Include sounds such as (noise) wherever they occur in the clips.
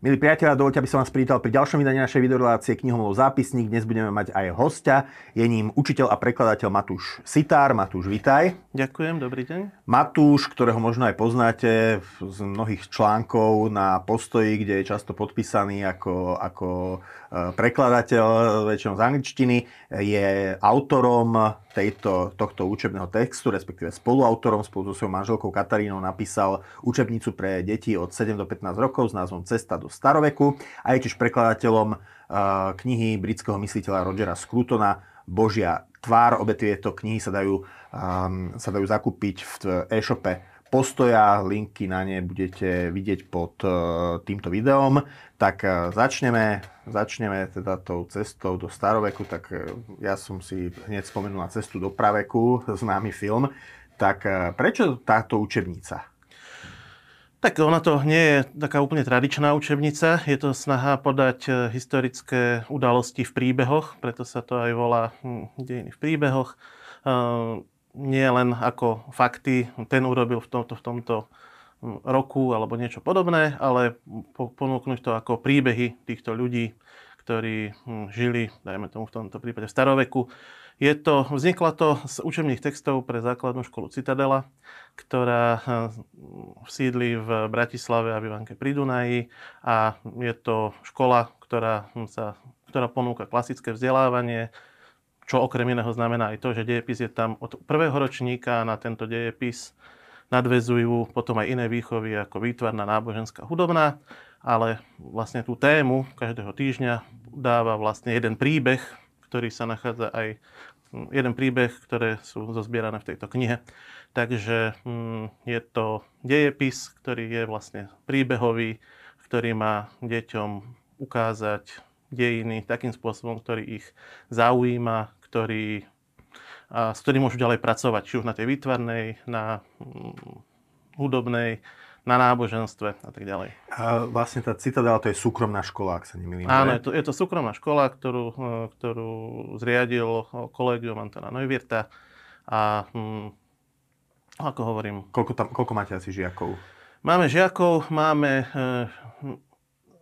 Milí priatelia, dovolte, aby som vás privítal pri ďalšom vydaní našej videorelácie knihomolov zápisník. Dnes budeme mať aj hostia. Je ním učiteľ a prekladateľ Matúš Sitár. Matúš, vitaj. Ďakujem, dobrý deň. Matúš, ktorého možno aj poznáte z mnohých článkov na postoji, kde je často podpísaný ako, ako e, prekladateľ, väčšinou z angličtiny, je autorom tejto, tohto učebného textu, respektíve spoluautorom spolu so svojou manželkou Katarínou napísal učebnicu pre deti od 7 do 15 rokov s názvom Cesta do staroveku a je tiež prekladateľom uh, knihy britského mysliteľa Rogera Scrutona Božia tvár. Obe tieto knihy sa dajú, um, sa dajú zakúpiť v e-shope postoja, linky na ne budete vidieť pod uh, týmto videom. Tak uh, začneme, začneme teda tou cestou do staroveku, tak ja som si hneď spomenul na cestu do praveku, (laughs) známy film. Tak prečo táto učebnica? Tak ona to nie je taká úplne tradičná učebnica. Je to snaha podať historické udalosti v príbehoch, preto sa to aj volá hm, dejiny v príbehoch nie len ako fakty, ten urobil v tomto, v tomto roku alebo niečo podobné, ale ponúknuť to ako príbehy týchto ľudí, ktorí hm, žili, dajme tomu v tomto prípade v staroveku. Je to, vzniklo to z učebných textov pre základnú školu Citadela, ktorá hm, sídli v Bratislave a v Ivanke pri Dunaji. A je to škola, ktorá, sa, ktorá ponúka klasické vzdelávanie, čo okrem iného znamená aj to, že dejepis je tam od prvého ročníka na tento dejepis. Nadvezujú potom aj iné výchovy ako výtvarná, náboženská, hudobná, ale vlastne tú tému každého týždňa dáva vlastne jeden príbeh, ktorý sa nachádza aj jeden príbeh, ktoré sú zozbierané v tejto knihe. Takže hm, je to dejepis, ktorý je vlastne príbehový, ktorý má deťom ukázať dejiny takým spôsobom, ktorý ich zaujíma, ktorý, a s ktorým môžu ďalej pracovať, či už na tej výtvarnej, na hm, hudobnej, na náboženstve a tak ďalej. A vlastne tá Citadela to je súkromná škola, ak sa nemýlim. Áno, je to, je to súkromná škola, ktorú, e, ktorú zriadil kolegium Antona Neuwirta a hm, ako hovorím... Koľko, tam, koľko máte asi žiakov? Máme žiakov, máme e,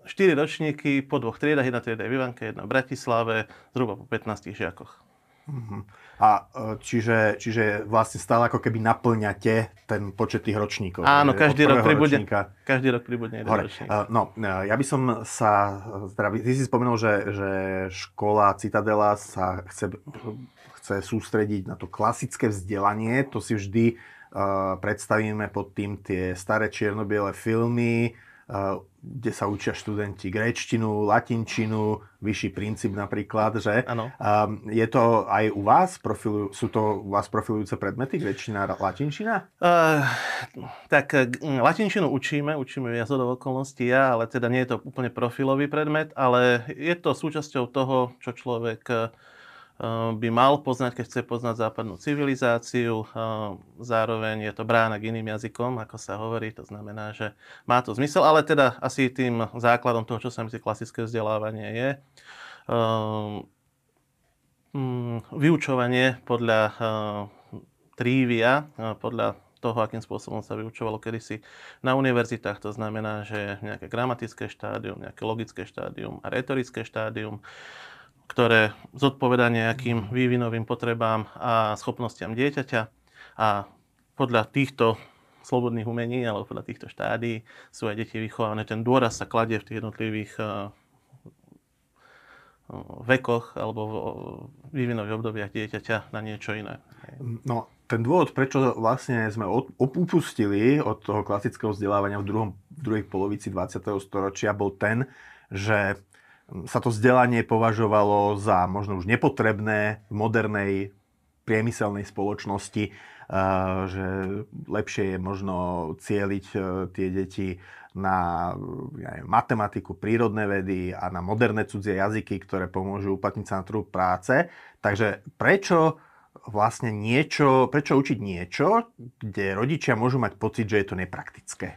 4 ročníky po dvoch triedach, jedna trieda je v Ivanke, jedna v Bratislave, zhruba po 15 žiakoch. Uh-huh. A e, čiže, čiže vlastne stále ako keby naplňate ten počet tých ročníkov. Áno, každý rok, pribudne, každý rok pribudne jeden hore. ročník. Uh, no, e, ja by som sa, teda ty si spomenul, že, že škola Citadela sa chce, chce sústrediť na to klasické vzdelanie, to si vždy uh, predstavíme pod tým tie staré čierno-biele filmy, kde sa učia študenti gréčtinu, latinčinu, vyšší princíp napríklad, že? Áno. Je to aj u vás? Profilu, sú to u vás profilujúce predmety, gréčtina, latinčina? Uh, tak latinčinu učíme, učíme viac do okolností ja, ale teda nie je to úplne profilový predmet, ale je to súčasťou toho, čo človek by mal poznať, keď chce poznať západnú civilizáciu. Ehm, zároveň je to brána k iným jazykom, ako sa hovorí, to znamená, že má to zmysel, ale teda asi tým základom toho, čo sa myslí klasické vzdelávanie je ehm, mm, vyučovanie podľa trívia, podľa toho, akým spôsobom sa vyučovalo kedysi na univerzitách. To znamená, že nejaké gramatické štádium, nejaké logické štádium a retorické štádium ktoré zodpoveda nejakým vývinovým potrebám a schopnostiam dieťaťa. A podľa týchto slobodných umení alebo podľa týchto štádí sú aj deti vychované. Ten dôraz sa kladie v tých jednotlivých eh, vekoch alebo v vývinových obdobiach dieťaťa na niečo iné. No, ten dôvod, prečo vlastne sme upustili od toho klasického vzdelávania v, druhom, v druhej polovici 20. storočia, bol ten, že sa to vzdelanie považovalo za možno už nepotrebné v modernej priemyselnej spoločnosti, že lepšie je možno cieliť e, tie deti na ja neviem, matematiku, prírodné vedy a na moderné cudzie jazyky, ktoré pomôžu uplatniť sa na trhu práce. Takže prečo vlastne niečo, prečo učiť niečo, kde rodičia môžu mať pocit, že je to nepraktické?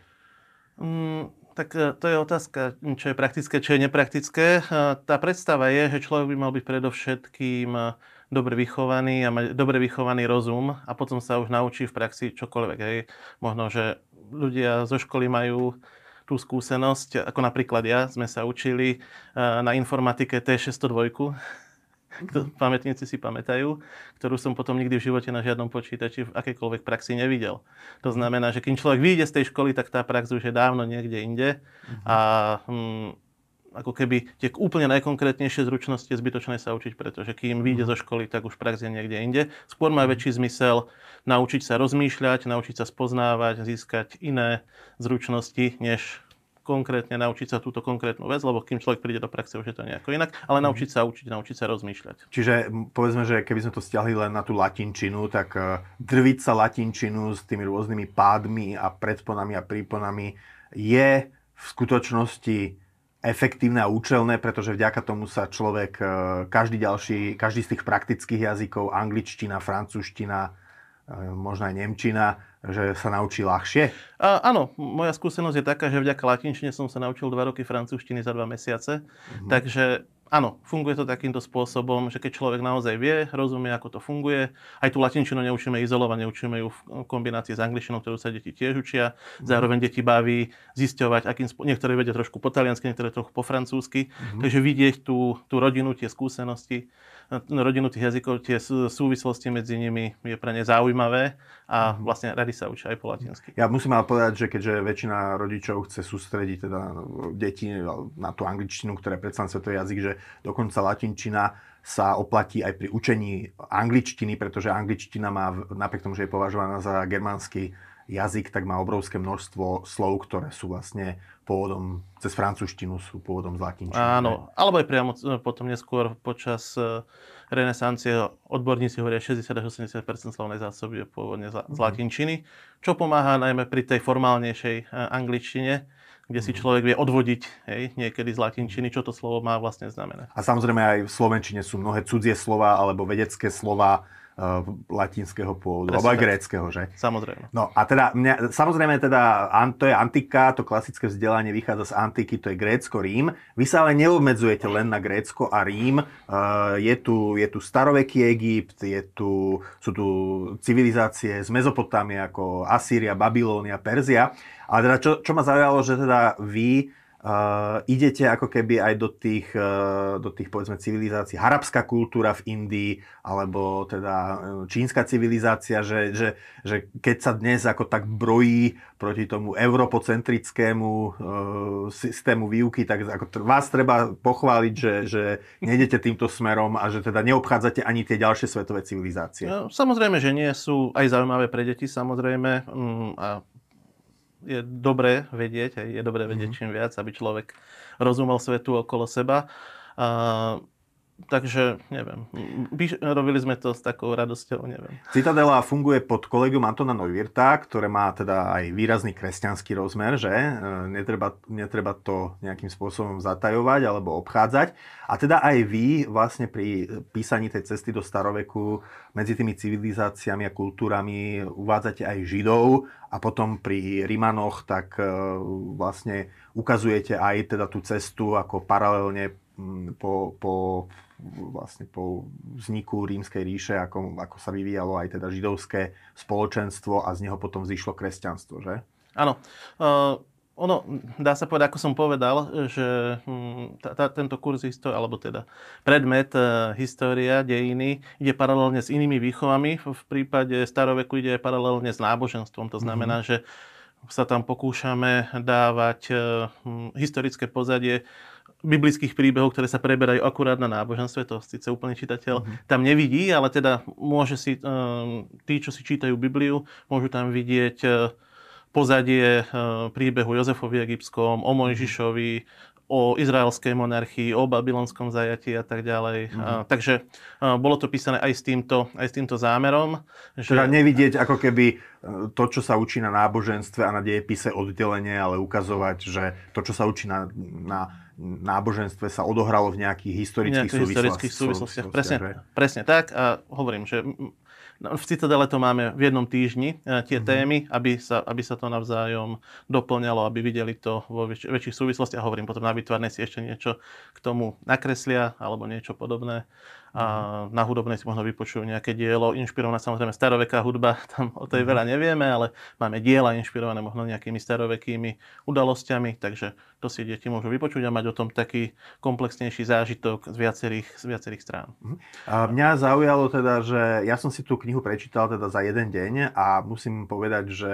Mm, tak e, to je otázka, čo je praktické, čo je nepraktické. E, tá predstava je, že človek by mal byť predovšetkým e, dobre vychovaný a mať dobre vychovaný rozum a potom sa už naučí v praxi čokoľvek. Hej. Možno, že ľudia zo školy majú tú skúsenosť, ako napríklad ja, sme sa učili na informatike T602, pamätníci si pamätajú, ktorú som potom nikdy v živote na žiadnom počítači v akejkoľvek praxi nevidel. To znamená, že keď človek vyjde z tej školy, tak tá prax už je dávno niekde inde uh-huh. a hm, ako keby tie úplne najkonkrétnejšie zručnosti je zbytočné sa učiť, pretože kým vyjde zo školy, tak už prax je niekde inde. Skôr má väčší zmysel naučiť sa rozmýšľať, naučiť sa spoznávať, získať iné zručnosti, než konkrétne naučiť sa túto konkrétnu vec, lebo kým človek príde do praxe, už je to nejako inak, ale mhm. naučiť sa učiť, naučiť sa rozmýšľať. Čiže povedzme, že keby sme to stiahli len na tú latinčinu, tak e, drviť sa latinčinu s tými rôznymi pádmi a predponami a príponami je v skutočnosti efektívne a účelné, pretože vďaka tomu sa človek e, každý ďalší, každý z tých praktických jazykov, angličtina, francúzština, e, možno aj nemčina, že sa naučí ľahšie? A, áno, moja skúsenosť je taká, že vďaka latinčine som sa naučil dva roky francúzštiny za dva mesiace. Mm-hmm. Takže áno, funguje to takýmto spôsobom, že keď človek naozaj vie, rozumie, ako to funguje, aj tú latinčinu neučíme izolovať, neučíme ju v kombinácii s angličtinou, ktorú sa deti tiež učia. Mm-hmm. Zároveň deti baví zisťovať, akým spo... niektoré vedia trošku po taliansky, niektoré trochu po francúzsky. Mm-hmm. Takže vidieť tú, tú rodinu, tie skúsenosti rodinu tých jazykov, tie súvislosti medzi nimi je pre ne zaujímavé a mhm. vlastne radi sa učia aj po latinsky. Ja musím ale povedať, že keďže väčšina rodičov chce sústrediť teda deti na tú angličtinu, ktorá je predsa svetový jazyk, že dokonca latinčina sa oplatí aj pri učení angličtiny, pretože angličtina má, napriek tomu, že je považovaná za germánsky jazyk, tak má obrovské množstvo slov, ktoré sú vlastne pôvodom, cez francúzštinu sú pôvodom z latinčiny. Áno, alebo aj priamo e, potom neskôr počas e, renesancie odborníci hovoria 60 až 80 slovnej zásoby je pôvodne z, mhm. latinčiny, čo pomáha najmä pri tej formálnejšej e, angličtine, kde si mhm. človek vie odvodiť hej, niekedy z latinčiny, čo to slovo má vlastne znamená. A samozrejme aj v slovenčine sú mnohé cudzie slova alebo vedecké slova, uh, latinského pôvodu, alebo aj gréckého, že? Samozrejme. No a teda, mňa, samozrejme teda, to je antika, to klasické vzdelanie vychádza z antiky, to je Grécko-Rím. Vy sa ale neobmedzujete len na Grécko a Rím. Uh, je, tu, je tu staroveký Egypt, je tu, sú tu civilizácie z Mezopotámie ako Asýria, Babilónia, Perzia. Ale teda čo, čo ma zaujalo, že teda vy Uh, idete ako keby aj do tých, uh, do tých povedzme civilizácií, harabská kultúra v Indii, alebo teda uh, čínska civilizácia, že, že, že keď sa dnes ako tak brojí proti tomu europocentrickému uh, systému výuky, tak ako vás treba pochváliť, že, že nejdete týmto smerom a že teda neobchádzate ani tie ďalšie svetové civilizácie. No, samozrejme, že nie sú aj zaujímavé pre deti, samozrejme. Um, a je dobré vedieť, je dobré vedieť mm-hmm. čím viac, aby človek rozumel svetu okolo seba. A, takže neviem, robili sme to s takou radosťou, neviem. Citadela funguje pod kolegium Antona Neuwirta, ktoré má teda aj výrazný kresťanský rozmer, že e, netreba, netreba to nejakým spôsobom zatajovať alebo obchádzať. A teda aj vy vlastne pri písaní tej cesty do staroveku medzi tými civilizáciami a kultúrami uvádzate aj Židov a potom pri Rimanoch tak e, vlastne ukazujete aj teda tú cestu ako paralelne po, po vlastne po vzniku rímskej ríše, ako, ako sa vyvíjalo aj teda židovské spoločenstvo a z neho potom vzýšlo kresťanstvo, že? Áno. Uh, ono, dá sa povedať, ako som povedal, že hm, tá, tá, tento kurz história, alebo teda predmet uh, história, dejiny, ide paralelne s inými výchovami. V prípade staroveku ide paralelne s náboženstvom. To znamená, mm-hmm. že sa tam pokúšame dávať uh, hm, historické pozadie biblických príbehov, ktoré sa preberajú akurát na náboženstve, to síce úplne čitateľ mm-hmm. tam nevidí, ale teda môže si, um, tí, čo si čítajú Bibliu, môžu tam vidieť uh, pozadie príbehu Jozefovi egyptskom, o Mojžišovi, o izraelskej monarchii, o babylonskom zajatí a tak ďalej. Mm-hmm. Uh, takže uh, bolo to písané aj s týmto, aj s týmto zámerom. Že... Teda nevidieť ako keby to, čo sa učí na náboženstve a na dejepise oddelenie, ale ukazovať, že to, čo sa učí na, na náboženstve sa odohralo v nejakých historických, nejakých historických súvislostiach. Presne, presne tak. A hovorím, že No, v Citadele to máme v jednom týždni, e, tie Mhm. témy, aby sa, aby sa to navzájom doplňalo, aby videli to vo väč- väčších súvislostiach. Hovorím potom na vytvarnej si ešte niečo k tomu nakreslia alebo niečo podobné. A Mhm. na hudobnej si možno vypočujú nejaké dielo, inšpirované samozrejme staroveká hudba, (laughs) tam o tej veľa nevieme, ale máme diela inšpirované možno nejakými starovekými udalosťami, takže to si deti môžu vypočuť a mať o tom taký komplexnejší zážitok z viacerých, z viacerých strán. A mňa zaujalo teda, že ja som si tú knihu prečítal teda za jeden deň a musím povedať, že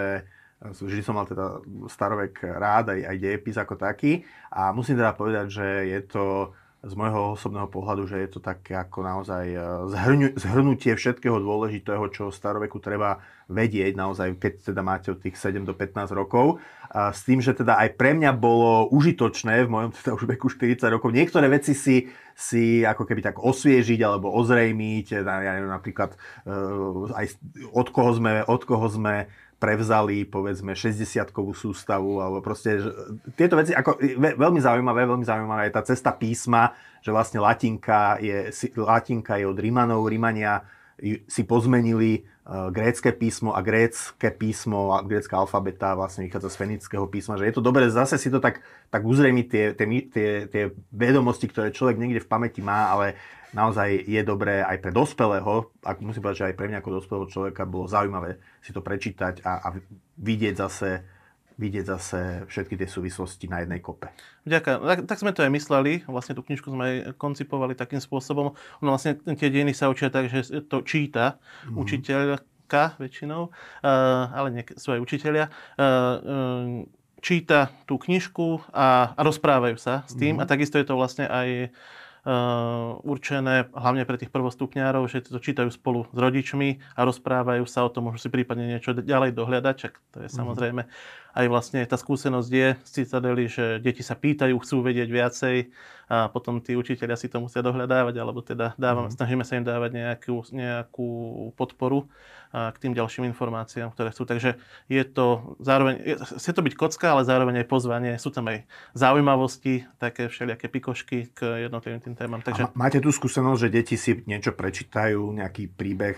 vždy som mal teda starovek rád, aj, aj dejepis ako taký a musím teda povedať, že je to z môjho osobného pohľadu, že je to také ako naozaj e, zhrnutie všetkého dôležitého, čo staroveku treba vedieť, naozaj, keď teda máte od tých 7 do 15 rokov. A s tým, že teda aj pre mňa bolo užitočné v mojom teda už veku 40 rokov niektoré veci si, si ako keby tak osviežiť alebo ozrejmiť, ja neviem, napríklad e, aj od koho sme, od koho sme prevzali, povedzme, 60-kovú sústavu, alebo proste, že, tieto veci, ako, ve, veľmi zaujímavé, veľmi zaujímavé je tá cesta písma, že vlastne latinka je, latinka je od Rímanov, Rímania si pozmenili uh, grécke písmo a grécke písmo, a grécka alfabeta vlastne vychádza z fenického písma, že je to dobré zase si to tak, tak uzrejmiť tie, tie, tie, tie vedomosti, ktoré človek niekde v pamäti má, ale naozaj je dobré aj pre dospelého, ak musím povedať, že aj pre mňa ako dospelého človeka bolo zaujímavé si to prečítať a, a vidieť zase vidieť zase všetky tie súvislosti na jednej kope. Ďakujem. Tak, tak sme to aj mysleli, vlastne tú knižku sme aj koncipovali takým spôsobom. No vlastne tie dejiny sa učia tak, že to číta mm-hmm. učiteľka väčšinou, uh, ale nie, sú aj učiteľia. Uh, um, číta tú knižku a, a rozprávajú sa s tým. Mm-hmm. A takisto je to vlastne aj určené hlavne pre tých prvostupňárov, že to čítajú spolu s rodičmi a rozprávajú sa o tom, môžu si prípadne niečo ďalej dohľadať, čak to je samozrejme. Aj vlastne tá skúsenosť je z Citadely, že deti sa pýtajú, chcú vedieť viacej a potom tí učiteľia si to musia dohľadávať, alebo teda dávame, snažíme sa im dávať nejakú, nejakú podporu a k tým ďalším informáciám, ktoré chcú. Takže je to zároveň, chce to byť kocka, ale zároveň aj pozvanie. Sú tam aj zaujímavosti, také všelijaké pikošky k jednotlivým tým témam. Takže... A máte tú skúsenosť, že deti si niečo prečítajú, nejaký príbeh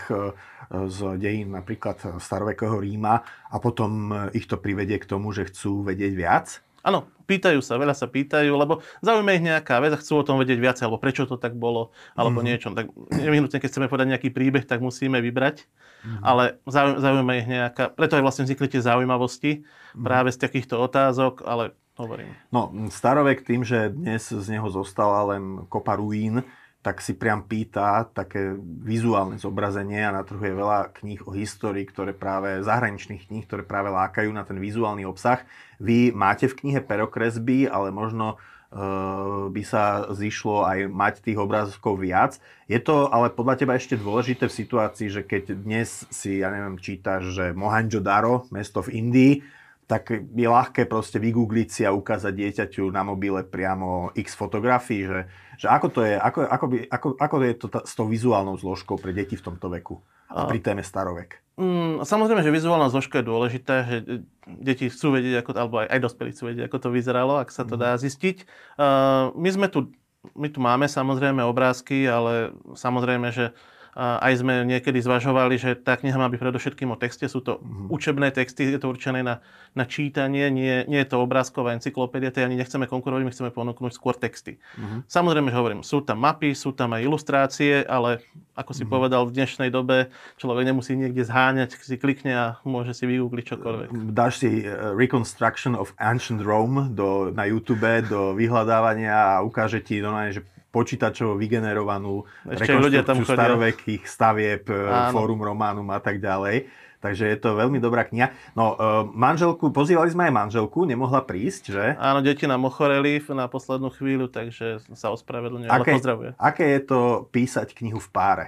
z dejín napríklad starovekého Ríma a potom ich to privedie k tomu, že chcú vedieť viac? Áno, pýtajú sa, veľa sa pýtajú, lebo zaujíma ich nejaká vec a chcú o tom vedieť viac, alebo prečo to tak bolo, alebo mm-hmm. niečo. Tak nevyhnutne, keď chceme povedať nejaký príbeh, tak musíme vybrať, mm-hmm. ale zaujíma ich nejaká, preto aj vlastne vznikli tie zaujímavosti mm-hmm. práve z takýchto otázok, ale hovorím. No, starovek tým, že dnes z neho zostala len kopa ruín, tak si priam pýta také vizuálne zobrazenie a na trhu je veľa kníh o histórii, ktoré práve, zahraničných kníh, ktoré práve lákajú na ten vizuálny obsah. Vy máte v knihe perokresby, ale možno uh, by sa zišlo aj mať tých obrázkov viac. Je to ale podľa teba ešte dôležité v situácii, že keď dnes si, ja neviem, čítaš, že Mohenjo-Daro, mesto v Indii, tak je ľahké proste vygoogliť si a ukázať dieťaťu na mobile priamo x fotografií, že, že ako to je, ako, ako, by, ako, ako je to t- s tou vizuálnou zložkou pre deti v tomto veku a pri téme starovek? Mm, samozrejme, že vizuálna zložka je dôležitá, že deti chcú vedieť, ako, alebo aj, aj dospelí chcú vedieť, ako to vyzeralo, ak sa to dá zistiť. Uh, my sme tu, my tu máme samozrejme obrázky, ale samozrejme, že aj sme niekedy zvažovali, že tá kniha má byť predovšetkým o texte. Sú to mm-hmm. učebné texty, je to určené na, na čítanie, nie, nie je to obrázková encyklopédia, tej ani nechceme konkurovať, my chceme ponúknuť skôr texty. Mm-hmm. Samozrejme, že hovorím, sú tam mapy, sú tam aj ilustrácie, ale ako si mm-hmm. povedal, v dnešnej dobe človek nemusí niekde zháňať, si klikne a môže si vygoogliť čokoľvek. Dáš si Reconstruction of Ancient Rome do, na YouTube, do vyhľadávania a ukáže ti, no, že počítačovo vygenerovanú Ešte rekonstrukciu starovekých stavieb, Áno. fórum Románum a tak ďalej. Takže je to veľmi dobrá kniha. No, uh, manželku, pozývali sme aj manželku, nemohla prísť, že? Áno, deti nám ochoreli na poslednú chvíľu, takže sa ospravedlňuje, ale pozdravuje. Aké je to písať knihu v páre?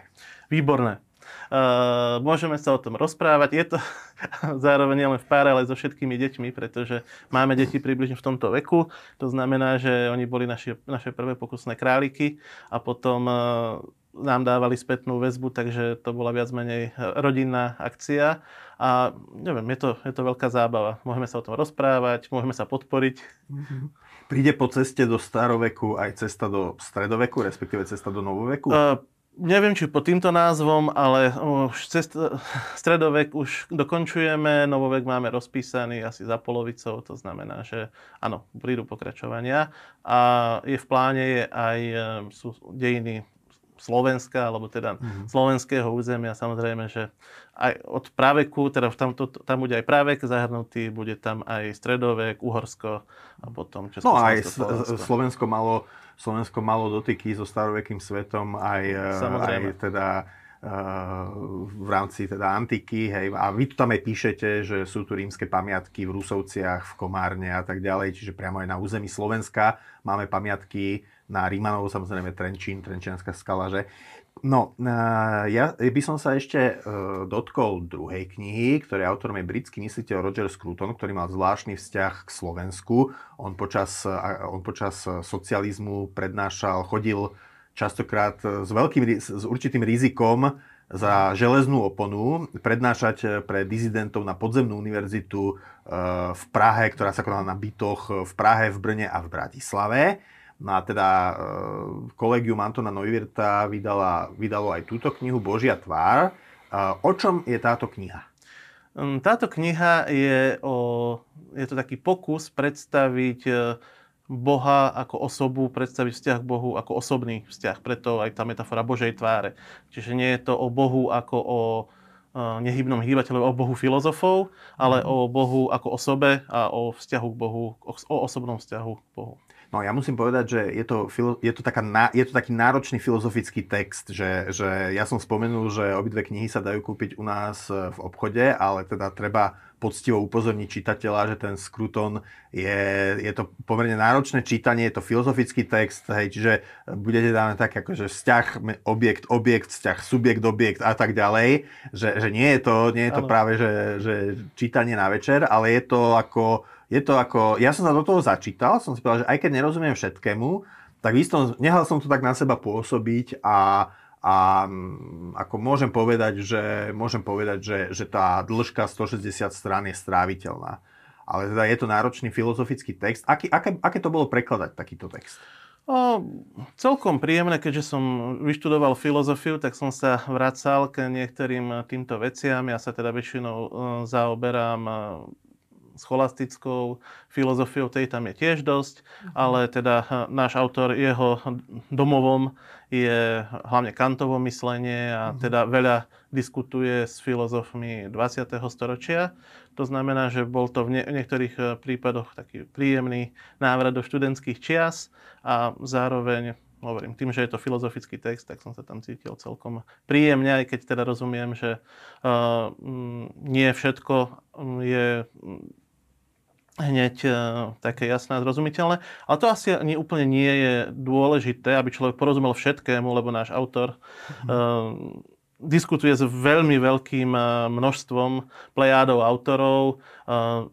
Výborné. Uh, môžeme sa o tom rozprávať. Je to (laughs) zároveň nielen v páre, ale so všetkými deťmi, pretože máme deti približne v tomto veku. To znamená, že oni boli naši, naše prvé pokusné králiky a potom uh, nám dávali spätnú väzbu, takže to bola viac menej rodinná akcia. A neviem, je to, je to veľká zábava. Môžeme sa o tom rozprávať, môžeme sa podporiť. Mm-hmm. Príde po ceste do staroveku aj cesta do stredoveku, respektíve cesta do novoveku? Uh, neviem, či pod týmto názvom, ale už cest, stredovek už dokončujeme, novovek máme rozpísaný asi za polovicou, to znamená, že áno, prídu pokračovania. A je v pláne je aj sú dejiny Slovenska, alebo teda mm-hmm. slovenského územia, samozrejme, že aj od práveku, teda tam, to, tam bude aj právek zahrnutý, bude tam aj stredovek, Uhorsko a potom Česko, No aj Slovensko. Slovensko malo, Slovensko malo dotyky so starovekým svetom, aj, aj teda v rámci teda antiky, hej, a vy tu tam aj píšete, že sú tu rímske pamiatky v Rusovciach, v Komárne a tak ďalej, čiže priamo aj na území Slovenska máme pamiatky na Rímanov, samozrejme Trenčín, Trenčianská skala, že? No, ja by som sa ešte e, dotkol druhej knihy, ktorej autorom je britský mysliteľ Roger Scruton, ktorý mal zvláštny vzťah k Slovensku. On počas, on počas socializmu prednášal, chodil častokrát s, veľkým, s určitým rizikom za železnú oponu prednášať pre dizidentov na podzemnú univerzitu e, v Prahe, ktorá sa konala na bytoch v Prahe, v Brne a v Bratislave. No a teda e, kolegium Antona Neuwirta vydala, vydalo aj túto knihu Božia tvár. E, o čom je táto kniha? Mm, táto kniha je, o, je to taký pokus predstaviť e, Boha ako osobu, predstaviť vzťah k Bohu ako osobný vzťah. Preto aj tá metafora Božej tváre. Čiže nie je to o Bohu ako o nehybnom hýbateľovi, o Bohu filozofov, ale mm. o Bohu ako osobe a o vzťahu k Bohu, o osobnom vzťahu k Bohu. No ja musím povedať, že je to, je to, taká, je to taký náročný filozofický text, že, že ja som spomenul, že obidve knihy sa dajú kúpiť u nás v obchode, ale teda treba poctivo upozorniť čitateľa, že ten skruton je, je to pomerne náročné čítanie, je to filozofický text, hej, čiže budete dáme tak akože vzťah objekt, objekt, vzťah subjekt, objekt a tak ďalej, že, že nie je to, nie je to práve že, že čítanie na večer, ale je to ako je to ako, ja som sa do toho začítal, som si povedal, že aj keď nerozumiem všetkému, tak istom, nehal som to tak na seba pôsobiť a, a mm, ako môžem povedať, že, môžem povedať, že, že tá dĺžka 160 strán je stráviteľná. Ale teda je to náročný filozofický text. Aký, aké, aké to bolo prekladať takýto text? O, celkom príjemné, keďže som vyštudoval filozofiu, tak som sa vracal k niektorým týmto veciam. Ja sa teda väčšinou e, zaoberám e, scholastickou filozofiou, tej tam je tiež dosť, mhm. ale teda eh, náš autor, jeho domovom je hlavne Kantovo myslenie a mhm. teda veľa diskutuje s filozofmi 20. storočia. To znamená, že bol to v, nie, v niektorých eh, prípadoch taký príjemný návrat do študentských čias a zároveň hovorím, tým, že je to filozofický text, tak som sa tam cítil celkom príjemne, aj keď teda rozumiem, že uh, nie všetko je hneď uh, také jasné a zrozumiteľné. Ale to asi ani úplne nie je dôležité, aby človek porozumel všetkému, lebo náš autor uh, diskutuje s veľmi veľkým uh, množstvom plejádov autorov. Uh,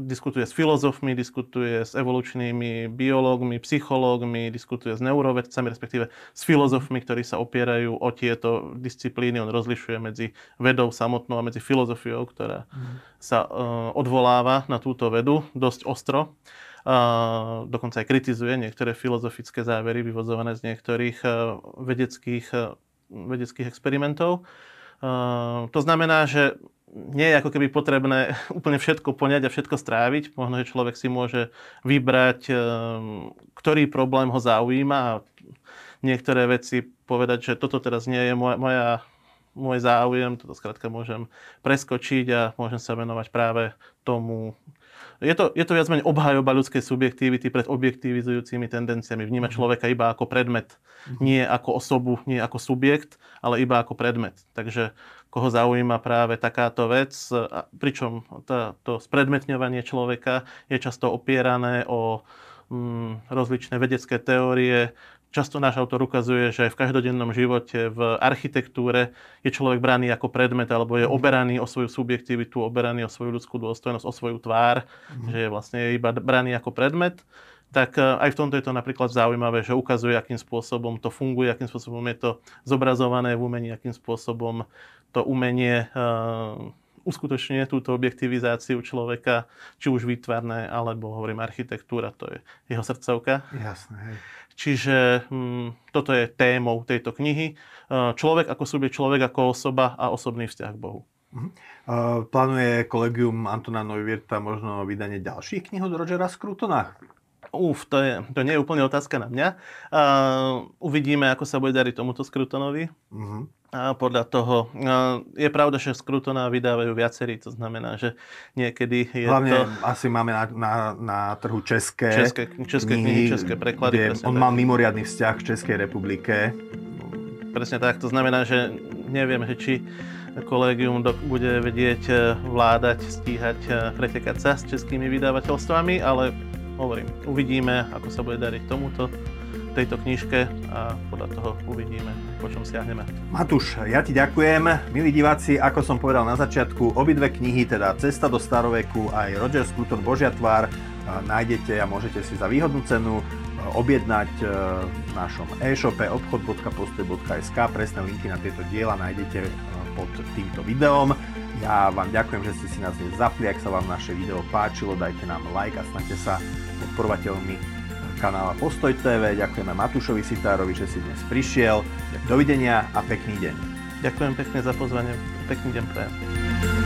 diskutuje s filozofmi, diskutuje s evolučnými biológmi, psychológmi, diskutuje s neurovedcami, respektíve s filozofmi, ktorí sa opierajú o tieto disciplíny. On rozlišuje medzi vedou samotnou a medzi filozofiou, ktorá mm. sa uh, odvoláva na túto vedu dosť ostro. Uh, dokonca aj kritizuje niektoré filozofické závery vyvozované z niektorých uh, vedeckých, uh, vedeckých experimentov. To znamená, že nie je ako keby potrebné (laughs) úplne všetko poňať a všetko stráviť. Možno, že človek si môže vybrať, ehm, ktorý problém ho zaujíma a niektoré veci povedať, že toto teraz nie je moja, moja môj záujem, toto skrátka môžem preskočiť a môžem sa venovať práve tomu. Je to, je to viac menej obhajoba ľudskej subjektivity pred objektivizujúcimi tendenciami. Vnímať mhm. človeka iba ako predmet, mhm. nie ako osobu, nie ako subjekt, ale iba ako predmet. Takže koho zaujíma práve takáto vec, pričom tá, to spredmetňovanie človeka je často opierané o mm, rozličné vedecké teórie. Často náš autor ukazuje, že v každodennom živote, v architektúre je človek braný ako predmet alebo je mhm. oberaný o svoju subjektivitu, oberaný o svoju ľudskú dôstojnosť, o svoju tvár, mm. že je vlastne iba braný ako predmet tak e, aj v tomto je to napríklad zaujímavé, že ukazuje, akým spôsobom to funguje, akým spôsobom je to zobrazované v umení, akým spôsobom to umenie uh, uskutočňuje túto objektivizáciu človeka, či už výtvarné, alebo hovorím architektúra, to je jeho srdcovka. Jasné, hej. Čiže hm, toto je témou tejto knihy. Človek ako subjekt, človek ako osoba a osobný vzťah k Bohu. Uh-huh. Uh, plánuje kolegium Antona Neuwirta možno vydanie ďalších kníh od Rogera Scrutona? Uf, to, je, to nie je úplne otázka na mňa. Uh, uvidíme, ako sa bude dariť tomuto Skrutonovi. Uh-huh. A podľa toho, je pravda, že Skrutona vydávajú viacerí, to znamená, že niekedy je Hlavne to... asi máme na, na, na trhu české, české, české knihy, knihy české preklady. on tak. mal mimoriadný vzťah v Českej republike. Presne tak, to znamená, že neviem, že či kolégium bude vedieť e, vládať, stíhať, e, pretekať sa s českými vydavateľstvami, ale hovorím, uvidíme, ako sa bude dariť tomuto tejto knižke a podľa toho uvidíme, po čom siahneme. Matúš, ja ti ďakujem. Milí diváci, ako som povedal na začiatku, obidve knihy, teda Cesta do staroveku aj Roger Scruton Božia tvár, nájdete a môžete si za výhodnú cenu objednať e, v našom e-shope obchod.postoj.sk. Presné linky na tieto diela nájdete e, pod týmto videom. Ja vám ďakujem, že ste si nás dnes zapli. Ak sa vám naše video páčilo, dajte nám like a snaďte sa podporovateľmi kanála Postoj TV. Ďakujeme Matúšovi Sitárovi, že si dnes prišiel. Dovidenia a pekný deň. Ďakujem pekne za pozvanie. Pekný deň prajem.